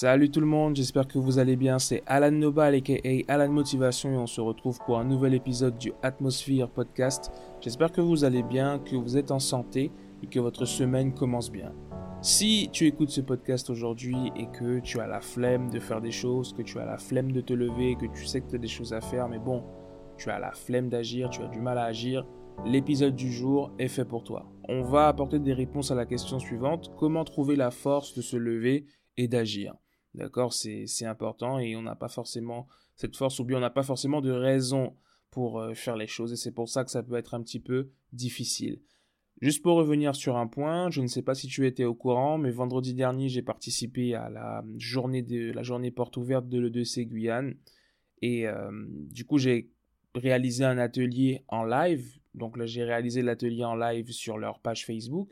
Salut tout le monde, j'espère que vous allez bien. C'est Alan Nobal aka Alan Motivation et on se retrouve pour un nouvel épisode du Atmosphere Podcast. J'espère que vous allez bien, que vous êtes en santé et que votre semaine commence bien. Si tu écoutes ce podcast aujourd'hui et que tu as la flemme de faire des choses, que tu as la flemme de te lever, que tu sais que tu as des choses à faire, mais bon, tu as la flemme d'agir, tu as du mal à agir, l'épisode du jour est fait pour toi. On va apporter des réponses à la question suivante, comment trouver la force de se lever et d'agir? D'accord C'est important et on n'a pas forcément cette force ou bien on n'a pas forcément de raison pour euh, faire les choses et c'est pour ça que ça peut être un petit peu difficile. Juste pour revenir sur un point, je ne sais pas si tu étais au courant, mais vendredi dernier, j'ai participé à la journée de la journée porte ouverte de l'EDC Guyane et euh, du coup, j'ai réalisé un atelier en live. Donc là, j'ai réalisé l'atelier en live sur leur page Facebook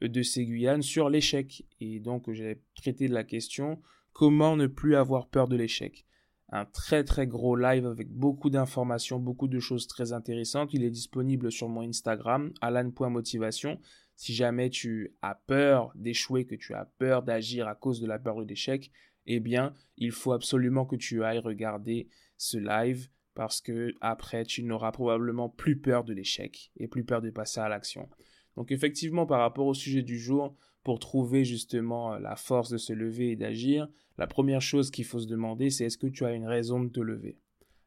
de ces Guyane sur l'échec. Et donc, j'ai traité de la question comment ne plus avoir peur de l'échec. Un très très gros live avec beaucoup d'informations, beaucoup de choses très intéressantes. Il est disponible sur mon Instagram, alan.motivation. Si jamais tu as peur d'échouer, que tu as peur d'agir à cause de la peur de l'échec, eh bien, il faut absolument que tu ailles regarder ce live parce que après, tu n'auras probablement plus peur de l'échec et plus peur de passer à l'action. Donc effectivement, par rapport au sujet du jour, pour trouver justement euh, la force de se lever et d'agir, la première chose qu'il faut se demander, c'est est-ce que tu as une raison de te lever?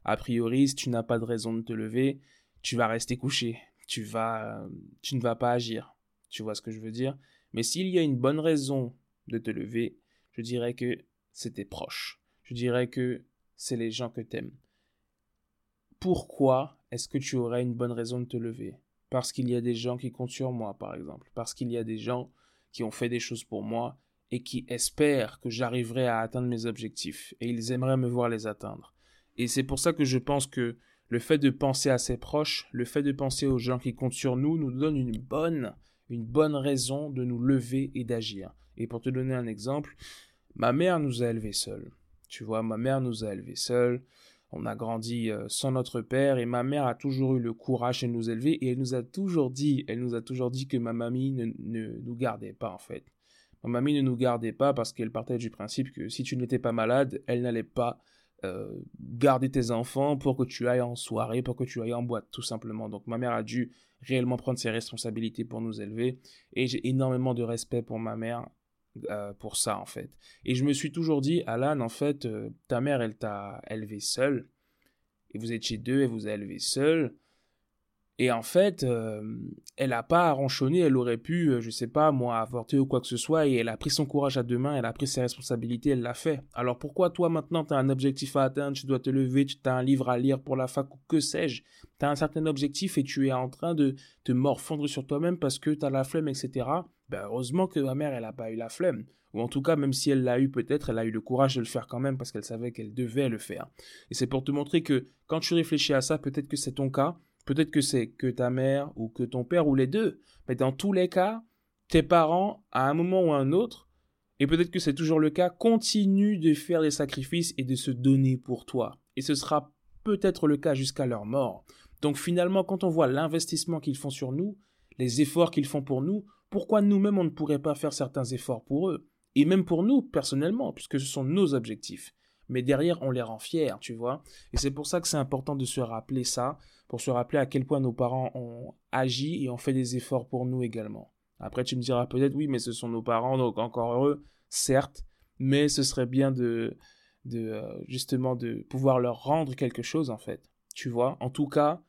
A priori, si tu n'as pas de raison de te lever, tu vas rester couché, tu, vas, euh, tu ne vas pas agir. Tu vois ce que je veux dire? Mais s'il y a une bonne raison de te lever, je dirais que c'est tes proches. Je dirais que c'est les gens que tu aimes. Pourquoi est-ce que tu aurais une bonne raison de te lever? Parce qu'il y a des gens qui comptent sur moi, par exemple, parce qu'il y a des gens qui ont fait des choses pour moi et qui espèrent que j'arriverai à atteindre mes objectifs, et ils aimeraient me voir les atteindre. Et c'est pour ça que je pense que le fait de penser à ses proches, le fait de penser aux gens qui comptent sur nous, nous donne une bonne, une bonne raison de nous lever et d'agir. Et pour te donner un exemple, ma mère nous a élevés seuls. Tu vois, ma mère nous a élevés seuls. On a grandi euh, sans notre père et ma mère a toujours eu le courage de nous élever et elle nous a toujours dit, elle nous a toujours dit que ma mamie ne, nous gardait pas en fait. Ma mamie ne nous gardait pas parce qu'elle partait du principe que si tu n'étais pas malade, elle n'allait pas euh, garder tes enfants pour que tu ailles en soirée, pour que tu ailles en boîte, tout simplement. Donc ma mère a dû réellement prendre ses responsabilités pour nous élever et j'ai énormément de respect pour ma mère euh, pour ça en fait. Et je me suis toujours dit, Alan, en fait, euh, ta mère, elle t'a élevé seule, et vous étiez deux, et vous a élevé seule. Et en fait, euh, elle n'a pas ronchonné, elle aurait pu, je sais pas, moi, avorter ou quoi que ce soit, et elle a pris son courage à deux mains, elle a pris ses responsabilités, elle l'a fait. Alors pourquoi toi maintenant, tu as un objectif à atteindre, tu dois te lever, tu as un livre à lire pour la fac ou que sais-je, tu as un certain objectif et tu es en train de te morfondre sur toi-même parce que tu as la flemme, etc. Ben, heureusement que ma mère, elle n'a pas eu la flemme. Ou en tout cas, même si elle l'a eu peut-être, elle a eu le courage de le faire quand même parce qu'elle savait qu'elle devait le faire. Et c'est pour te montrer que quand tu réfléchis à ça, peut-être que c'est ton cas, peut-être que c'est que ta mère ou que ton père ou les deux. Mais dans tous les cas, tes parents, à un moment ou à un autre, et peut-être que c'est toujours le cas, continuent de faire des sacrifices et de se donner pour toi. Et ce sera peut-être le cas jusqu'à leur mort. Donc finalement, quand on voit l'investissement qu'ils font sur nous, les efforts qu'ils font pour nous, pourquoi nous-mêmes on ne pourrait pas faire certains efforts pour eux? Et même pour nous, personnellement, puisque ce sont nos objectifs. Mais derrière, on les rend fiers, tu vois? Et c'est pour ça que c'est important de se rappeler ça, pour se rappeler à quel point nos parents ont agi et ont fait des efforts pour nous également. Après, tu me diras peut-être, oui, mais ce sont nos parents, donc encore heureux, certes, mais ce serait bien de, de euh, justement, de pouvoir leur rendre quelque chose, en fait. Tu vois, en tout cas,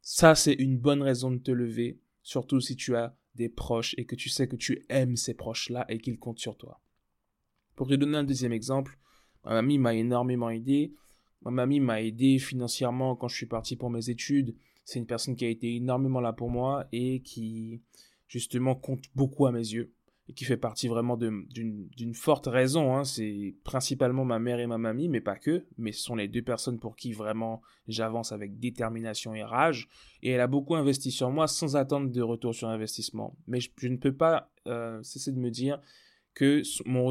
ça, c'est une bonne raison de te lever, surtout si tu as des proches et que tu sais que tu aimes ces proches-là et qu'ils comptent sur toi. Pour te donner un deuxième exemple, ma mamie m'a énormément aidé. Ma mamie m'a aidé financièrement quand je suis parti pour mes études. C'est une personne qui a été énormément là pour moi et qui, justement, compte beaucoup à mes yeux qui fait partie vraiment d'une forte raison. Hein. C'est principalement ma mère et ma mamie, mais pas que, mais ce sont les deux personnes pour qui vraiment j'avance avec détermination et rage. Et elle a beaucoup investi sur moi sans attendre de retour sur investissement. Mais je, ne peux pas euh, cesser de me dire que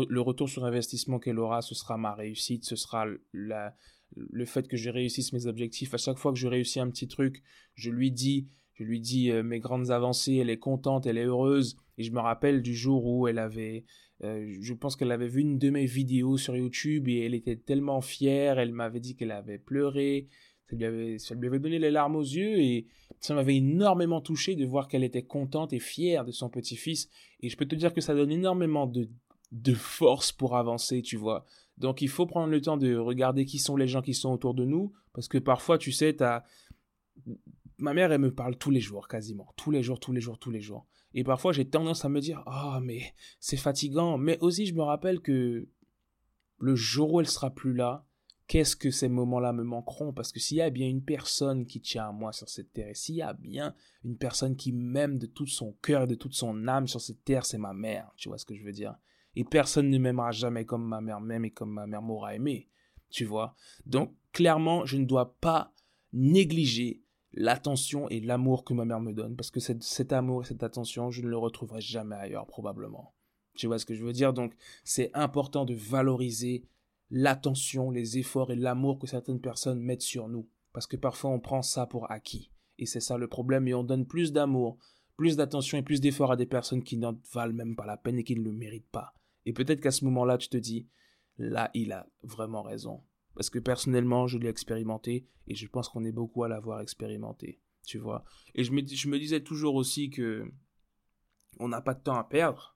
le retour sur investissement qu'elle aura, ce sera ma réussite, ce sera le fait que je réussisse mes objectifs. À chaque fois que je réussis un petit truc, je lui dis je lui dis euh, mes grandes avancées, elle est contente, elle est heureuse. Et je me rappelle du jour où elle avait Euh, je pense qu'elle avait vu une de mes vidéos sur YouTube et elle était tellement fière. Elle m'avait dit qu'elle avait pleuré. Ça lui avait, ça lui avait donné les larmes aux yeux et ça m'avait énormément touché de voir qu'elle était contente et fière de son petit-fils. Et je peux te dire que ça donne énormément de, de force pour avancer, tu vois. Donc il faut prendre le temps de regarder qui sont les gens qui sont autour de nous. Parce que parfois, tu sais, t'as... ma mère, elle me parle tous les jours, quasiment. Tous les jours, tous les jours, tous les jours. Et parfois, j'ai tendance à me dire, oh, mais c'est fatigant. Mais aussi, je me rappelle que le jour où elle sera plus là, qu'est-ce que ces moments-là me manqueront? Parce que s'il y a bien une personne qui tient à moi sur cette terre, et s'il y a bien une personne qui m'aime de tout son cœur et de toute son âme sur cette terre, c'est ma mère. Tu vois ce que je veux dire? Et personne ne m'aimera jamais comme ma mère m'aime et comme ma mère m'aura aimé. Tu vois? Donc, clairement, je ne dois pas négliger l'attention et l'amour que ma mère me donne, parce que cet amour et cette attention, je ne le retrouverai jamais ailleurs, probablement. Tu vois ce que je veux dire? Donc, c'est important de valoriser l'attention, les efforts et l'amour que certaines personnes mettent sur nous, parce que parfois on prend ça pour acquis. Et c'est ça le problème, et on donne plus d'amour, plus d'attention et plus d'efforts à des personnes qui n'en valent même pas la peine et qui ne le méritent pas. Et peut-être qu'à ce moment-là, tu te dis, là, il a vraiment raison. Parce que personnellement, je l'ai expérimenté et je pense qu'on est beaucoup à l'avoir expérimenté. Tu vois. Et je me, disais toujours aussi que on n'a pas de temps à perdre.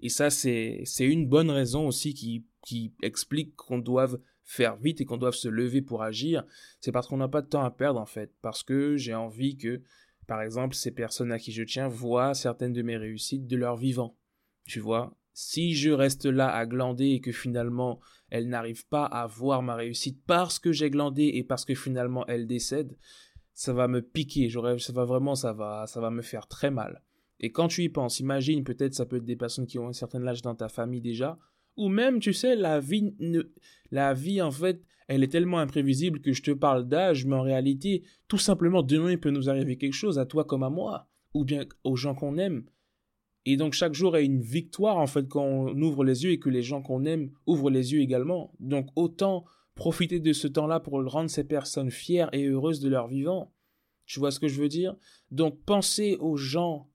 Et ça, c'est une bonne raison aussi qui, qui explique qu'on doive faire vite et qu'on doive se lever pour agir. C'est parce qu'on n'a pas de temps à perdre en fait. Parce que j'ai envie que, par exemple, ces personnes à qui je tiens voient certaines de mes réussites de leur vivant. Tu vois. Si je reste là à glander et que finalement elle n'arrive pas à voir ma réussite parce que j'ai glandé et parce que finalement elle décède, ça va me piquer, ça va vraiment, ça va, ça va me faire très mal. Et quand tu y penses, imagine peut-être ça peut être des personnes qui ont un certain âge dans ta famille déjà, ou même, tu sais, la vie, la vie en fait, elle est tellement imprévisible que je te parle d'âge, mais en réalité, tout simplement, demain il peut nous arriver quelque chose, à toi comme à moi, ou bien aux gens qu'on aime. Et donc chaque jour est une victoire en fait quand on ouvre les yeux et que les gens qu'on aime ouvrent les yeux également. Donc autant profiter de ce temps-là pour rendre ces personnes fières et heureuses de leur vivant. Tu vois ce que je veux dire? Donc pensez aux gens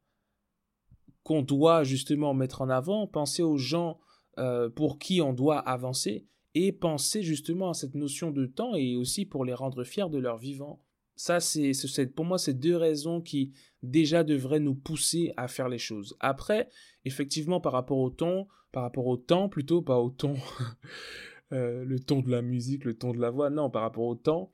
qu'on doit justement mettre en avant, pensez aux gens euh, pour qui on doit avancer et pensez justement à cette notion de temps et aussi pour les rendre fiers de leur vivant. Ça, c'est, pour moi, c'est deux raisons qui déjà devraient nous pousser à faire les choses. Après, effectivement, par rapport au par rapport au temps plutôt, pas au ton, euh, le ton de la musique, le ton de la voix, non, par rapport au temps.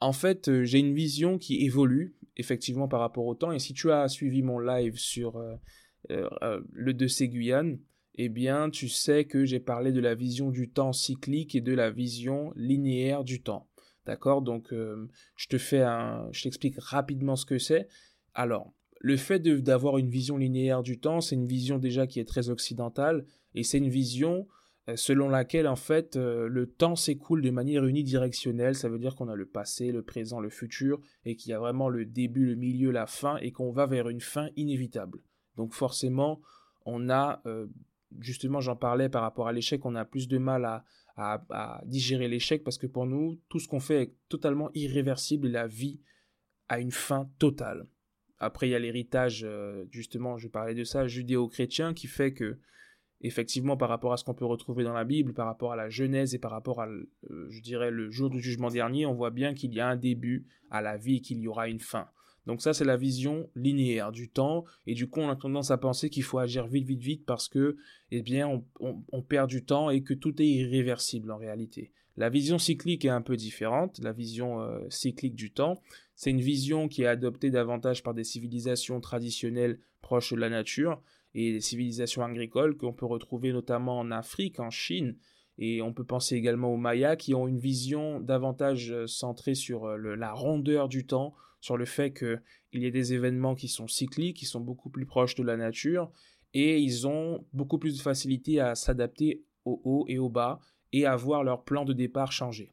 En fait, euh, j'ai une vision qui évolue, effectivement, par rapport au temps. Et si tu as suivi mon live sur euh, le de Guyane, eh bien, tu sais que j'ai parlé de la vision du temps cyclique et de la vision linéaire du temps. D'accord? Donc, euh, je te fais un, je t'explique rapidement ce que c'est. Alors, le fait d'avoir une vision linéaire du temps, c'est une vision déjà qui est très occidentale et c'est une vision euh, selon laquelle en fait euh, le temps s'écoule de manière unidirectionnelle. Ça veut dire qu'on a le passé, le présent, le futur et qu'il y a vraiment le début, le milieu, la fin et qu'on va vers une fin inévitable. Donc forcément, on a justement, j'en parlais par rapport à l'échec, on a plus de mal à, à, digérer l'échec parce que pour nous, tout ce qu'on fait est totalement irréversible et la vie a une fin totale. Après, il y a l'héritage, euh, justement, je parlais de ça, judéo-chrétien, qui fait que, effectivement, par rapport à ce qu'on peut retrouver dans la Bible, par rapport à la Genèse et par rapport à, euh, je dirais, le jour du jugement dernier, on voit bien qu'il y a un début à la vie et qu'il y aura une fin. Donc ça, c'est la vision linéaire du temps. Et du coup, on a tendance à penser qu'il faut agir vite, vite, vite parce que, eh bien, on, perd du temps et que tout est irréversible en réalité. La vision cyclique est un peu différente. La vision euh, cyclique du temps, c'est une vision qui est adoptée davantage par des civilisations traditionnelles proches de la nature et des civilisations agricoles qu'on peut retrouver notamment en Afrique, en Chine. Et on peut penser également aux Mayas qui ont une vision davantage euh, centrée sur euh, la rondeur du temps, sur le fait qu'il y ait des événements qui sont cycliques, qui sont beaucoup plus proches de la nature, et ils ont beaucoup plus de facilité à s'adapter au haut et au bas, et à voir leur plan de départ changer.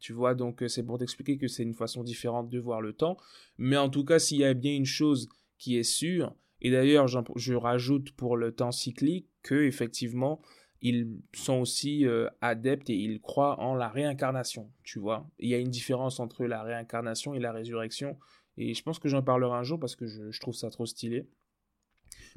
Tu vois, donc euh, c'est pour t'expliquer que c'est une façon différente de voir le temps. Mais en tout cas, s'il y a bien une chose qui est sûre, et d'ailleurs je rajoute pour le temps cyclique que effectivement ils sont aussi euh, adeptes et ils croient en la réincarnation, tu vois. Il y a une différence entre la réincarnation et la résurrection, et je pense que j'en parlerai un jour parce que je, trouve ça trop stylé.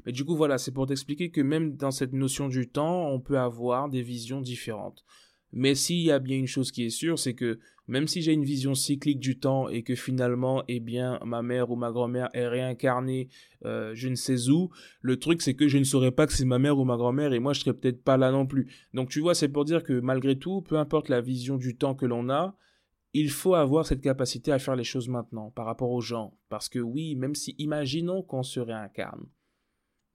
Mais du coup, voilà, c'est pour t'expliquer que même dans cette notion du temps, on peut avoir des visions différentes. Mais s'il y a bien une chose qui est sûre, c'est que même si j'ai une vision cyclique du temps et que finalement, eh bien, ma mère ou ma grand-mère est réincarnée euh, je ne sais où, le truc c'est que je ne saurais pas que c'est ma mère ou ma grand-mère et moi je serais peut-être pas là non plus. Donc tu vois, c'est pour dire que malgré tout, peu importe la vision du temps que l'on a, il faut avoir cette capacité à faire les choses maintenant par rapport aux gens. Parce que oui, même si imaginons qu'on se réincarne,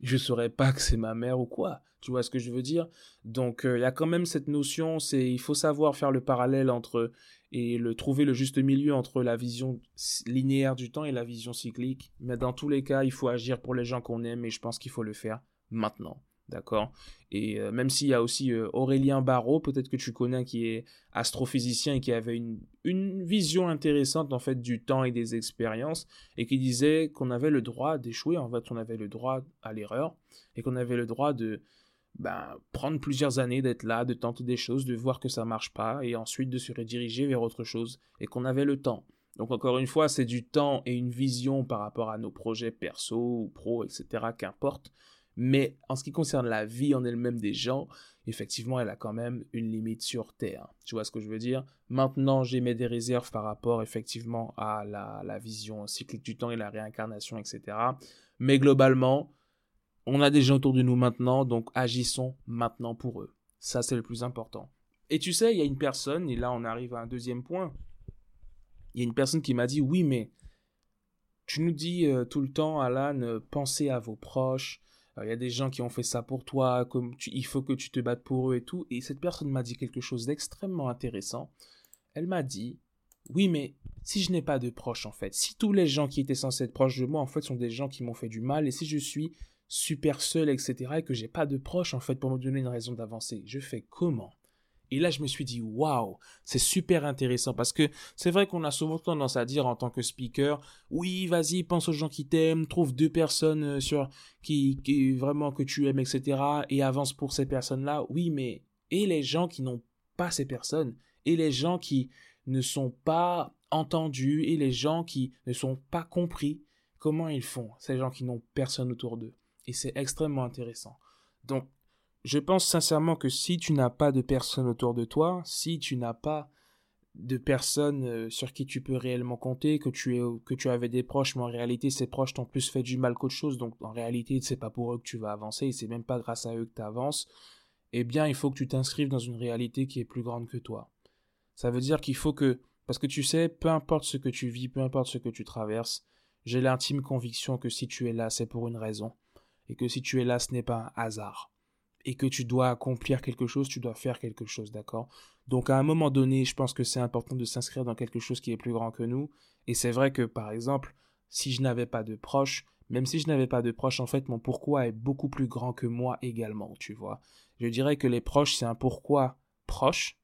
je saurais pas que c'est ma mère ou quoi. Tu vois ce que je veux dire? Donc euh, il y a quand même cette notion, c'est il faut savoir faire le parallèle entre et le trouver le juste milieu entre la vision linéaire du temps et la vision cyclique. Mais dans tous les cas, il faut agir pour les gens qu'on aime et je pense qu'il faut le faire maintenant. D'accord? Et euh, même s'il y a aussi euh, Aurélien Barraud, peut-être que tu connais, qui est astrophysicien et qui avait une, une, vision intéressante en fait du temps et des expériences, et qui disait qu'on avait le droit d'échouer, en fait on avait le droit à l'erreur, et qu'on avait le droit de ben, prendre plusieurs années d'être là, de tenter des choses, de voir que ça marche pas, et ensuite de se rediriger vers autre chose, et qu'on avait le temps. Donc encore une fois, c'est du temps et une vision par rapport à nos projets perso ou pro, etc., qu'importe. Mais en ce qui concerne la vie en elle-même des gens, effectivement, elle a quand même une limite sur Terre. Tu vois ce que je veux dire? Maintenant, j'émets des réserves par rapport effectivement à la, vision cyclique du temps et la réincarnation, etc. Mais globalement, on a des gens autour de nous maintenant, donc agissons maintenant pour eux. Ça, c'est le plus important. Et tu sais, il y a une personne, et là on arrive à un deuxième point, il y a une personne qui m'a dit, oui, mais tu nous dis euh, tout le temps, Alan, pensez à vos proches, il y a des gens qui ont fait ça pour toi, comme il faut que tu te battes pour eux et tout. Et cette personne m'a dit quelque chose d'extrêmement intéressant. Elle m'a dit, oui, mais si je n'ai pas de proches, en fait, si tous les gens qui étaient censés être proches de moi, en fait, sont des gens qui m'ont fait du mal, et si je suis super seul, etc., et que j'ai pas de proches, en fait, pour me donner une raison d'avancer, je fais comment? Et là, je me suis dit, waouh, c'est super intéressant parce que c'est vrai qu'on a souvent tendance à dire en tant que speaker, oui, vas-y, pense aux gens qui t'aiment, trouve deux personnes euh, sur qui, vraiment que tu aimes, etc. et avance pour ces personnes-là. Oui, mais et les gens qui n'ont pas ces personnes et les gens qui ne sont pas entendus et les gens qui ne sont pas compris, comment ils font, ces gens qui n'ont personne autour d'eux. Et c'est extrêmement intéressant. Donc, je pense sincèrement que si tu n'as pas de personnes autour de toi, si tu n'as pas de personnes euh, sur qui tu peux réellement compter, que tu, es, que tu avais des proches, mais en réalité ces proches t'ont plus fait du mal qu'autre chose, donc en réalité c'est pas pour eux que tu vas avancer, et c'est même pas grâce à eux que tu avances, eh bien il faut que tu t'inscrives dans une réalité qui est plus grande que toi. Ça veut dire qu'il faut que, parce que tu sais, peu importe ce que tu vis, peu importe ce que tu traverses, j'ai l'intime conviction que si tu es là, c'est pour une raison, et que si tu es là, ce n'est pas un hasard et que tu dois accomplir quelque chose, tu dois faire quelque chose, d'accord? Donc à un moment donné, je pense que c'est important de s'inscrire dans quelque chose qui est plus grand que nous. Et c'est vrai que par exemple, si je n'avais pas de proches, même si je n'avais pas de proches, en fait, mon pourquoi est beaucoup plus grand que moi également, tu vois? Je dirais que les proches, c'est un pourquoi proche,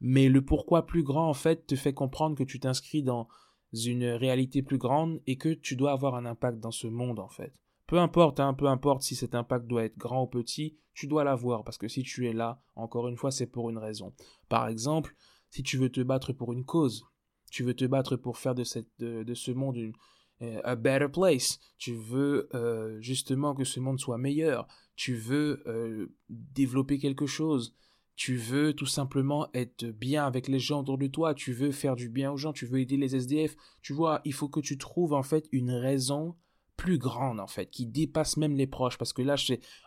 mais le pourquoi plus grand, en fait, te fait comprendre que tu t'inscris dans une réalité plus grande et que tu dois avoir un impact dans ce monde, en fait. Peu importe, hein, peu importe si cet impact doit être grand ou petit, tu dois l'avoir parce que si tu es là, encore une fois, c'est pour une raison. Par exemple, si tu veux te battre pour une cause, tu veux te battre pour faire de, cette, de, ce monde une, euh, a better place, tu veux euh, justement que ce monde soit meilleur, tu veux euh, développer quelque chose, tu veux tout simplement être bien avec les gens autour de toi, tu veux faire du bien aux gens, tu veux aider les SDF, tu vois, il faut que tu trouves en fait une raison plus grande en fait, qui dépasse même les proches. Parce que là,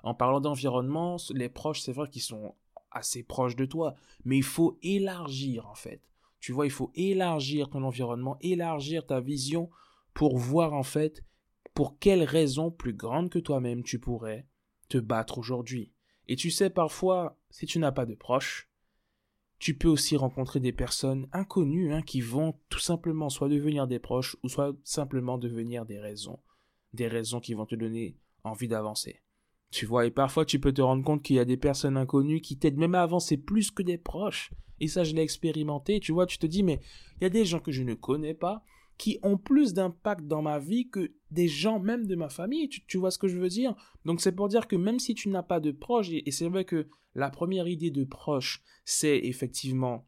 en parlant d'environnement, les proches, c'est vrai qu'ils sont assez proches de toi, mais il faut élargir en fait. Tu vois, il faut élargir ton environnement, élargir ta vision pour voir en fait pour quelle raison plus grande que toi-même tu pourrais te battre aujourd'hui. Et tu sais, parfois, si tu n'as pas de proches, tu peux aussi rencontrer des personnes inconnues hein, qui vont tout simplement soit devenir des proches ou soit simplement devenir des raisons des raisons qui vont te donner envie d'avancer. Tu vois, et parfois tu peux te rendre compte qu'il y a des personnes inconnues qui t'aident même à avancer plus que des proches. Et ça, je l'ai expérimenté. Tu vois, tu te dis, mais il y a des gens que je ne connais pas qui ont plus d'impact dans ma vie que des gens même de ma famille. Tu, vois ce que je veux dire? Donc c'est pour dire que même si tu n'as pas de proches, et, et c'est vrai que la première idée de proche, c'est effectivement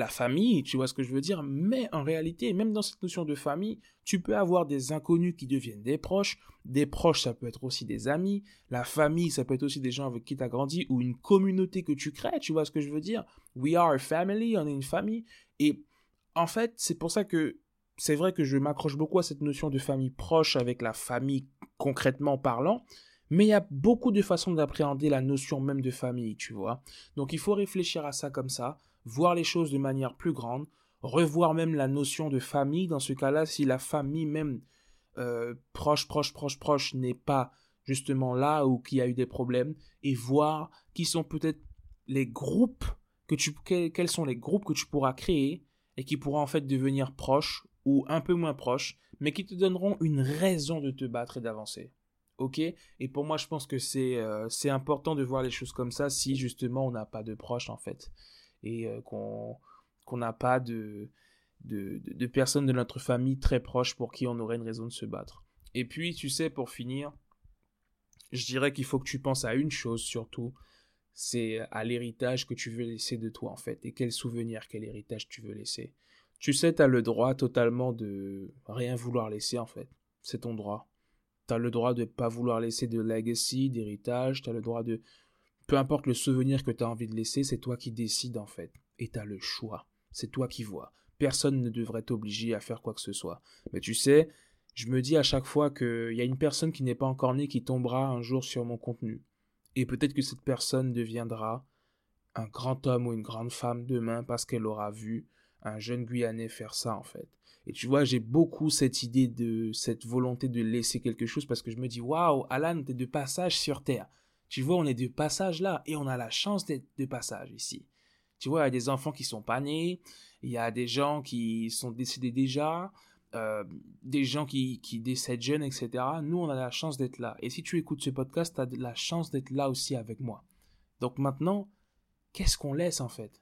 la famille, tu vois ce que je veux dire, mais en réalité, même dans cette notion de famille, tu peux avoir des inconnus qui deviennent des proches, des proches, ça peut être aussi des amis, la famille, ça peut être aussi des gens avec qui tu as grandi, ou une communauté que tu crées, tu vois ce que je veux dire? We are a family, on est une famille, et en fait, c'est pour ça que c'est vrai que je m'accroche beaucoup à cette notion de famille proche avec la famille concrètement parlant, mais il y a beaucoup de façons d'appréhender la notion même de famille, tu vois? Donc il faut réfléchir à ça comme ça, voir les choses de manière plus grande, revoir même la notion de famille dans ce cas-là, si la famille même euh, proche, proche, proche, proche n'est pas justement là ou qui a eu des problèmes, et voir qui sont peut-être les groupes que tu, quels sont les groupes que tu pourras créer et qui pourront en fait devenir proches ou un peu moins proches, mais qui te donneront une raison de te battre et d'avancer. Ok? Et pour moi, je pense que c'est euh, c'est important de voir les choses comme ça si justement on n'a pas de proches en fait et euh, qu'on n'a pas de de, de, personnes de notre famille très proches pour qui on aurait une raison de se battre. Et puis, tu sais, pour finir, je dirais qu'il faut que tu penses à une chose surtout, c'est à l'héritage que tu veux laisser de toi en fait, et quel souvenir, quel héritage tu veux laisser. Tu sais, tu as le droit totalement de rien vouloir laisser en fait, c'est ton droit. Tu as le droit de ne pas vouloir laisser de legacy, d'héritage, tu as le droit de... Peu importe le souvenir que tu as envie de laisser, c'est toi qui décides en fait, et tu as le choix, c'est toi qui vois. Personne ne devrait t'obliger à faire quoi que ce soit. Mais tu sais, je me dis à chaque fois qu'il y a une personne qui n'est pas encore née qui tombera un jour sur mon contenu. Et peut-être que cette personne deviendra un grand homme ou une grande femme demain parce qu'elle aura vu un jeune Guyanais faire ça en fait. Et tu vois, j'ai beaucoup cette idée de cette volonté de laisser quelque chose parce que je me dis waouh, Alan, t'es de passage sur terre. Tu vois, on est de passage là et on a la chance d'être de passage ici. Tu vois, il y a des enfants qui sont pas nés, il y a des gens qui sont décédés déjà, euh, des gens qui, décèdent jeunes, etc. Nous, on a la chance d'être là. Et si tu écoutes ce podcast, tu as la chance d'être là aussi avec moi. Donc maintenant, qu'est-ce qu'on laisse en fait?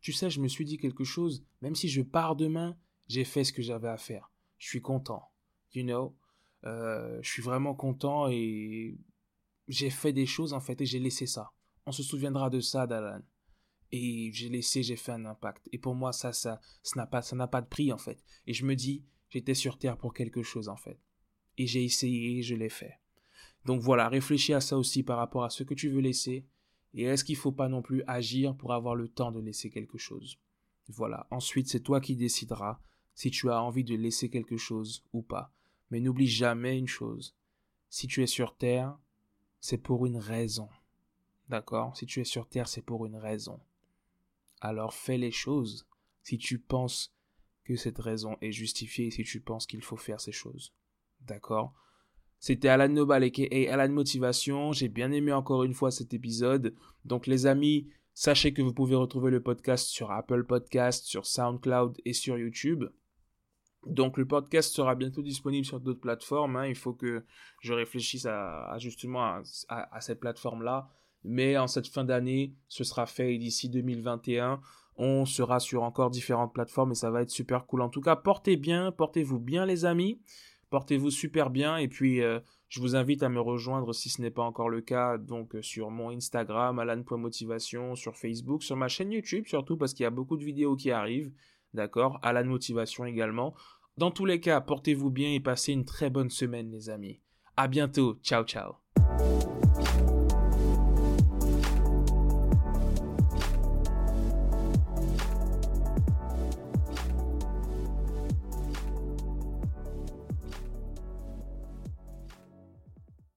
Tu sais, je me suis dit quelque chose, même si je pars demain, j'ai fait ce que j'avais à faire. Je suis content. You know? Euh, Je suis vraiment content et j'ai fait des choses en fait et j'ai laissé ça. On se souviendra de ça, Dalan et j'ai laissé, j'ai fait un impact. Et pour moi, ça, ça, ça n'a pas, de prix en fait. Et je me dis, J'étais sur Terre pour quelque chose en fait. Et j'ai essayé je l'ai fait. Donc voilà, réfléchis à ça aussi par rapport à ce que tu veux laisser. Et est-ce qu'il ne faut pas non plus agir pour avoir le temps de laisser quelque chose? Voilà, ensuite c'est toi qui décideras si tu as envie de laisser quelque chose ou pas. Mais n'oublie jamais une chose. Si tu es sur Terre, c'est pour une raison. D'accord? Si tu es sur Terre, c'est pour une raison. Alors fais les choses si tu penses que cette raison est justifiée si tu penses qu'il faut faire ces choses. D'accord? C'était Alan Nobal et Alan Motivation. J'ai bien aimé encore une fois cet épisode. Donc les amis, sachez que vous pouvez retrouver le podcast sur Apple Podcast, sur SoundCloud et sur YouTube. Donc le podcast sera bientôt disponible sur d'autres plateformes. Hein. Il faut que je réfléchisse à, justement à cette plateforme-là. Mais en cette fin d'année, ce sera fait d'ici 2021 on sera sur encore différentes plateformes et ça va être super cool. En tout cas, portez bien, portez-vous bien les amis, portez-vous super bien et puis euh, je vous invite à me rejoindre si ce n'est pas encore le cas, donc euh, sur mon Instagram, Alan.motivation, sur Facebook, sur ma chaîne YouTube surtout parce qu'il y a beaucoup de vidéos qui arrivent, d'accord, Alan Motivation également. Dans tous les cas, portez-vous bien et passez une très bonne semaine les amis. À bientôt, ciao ciao.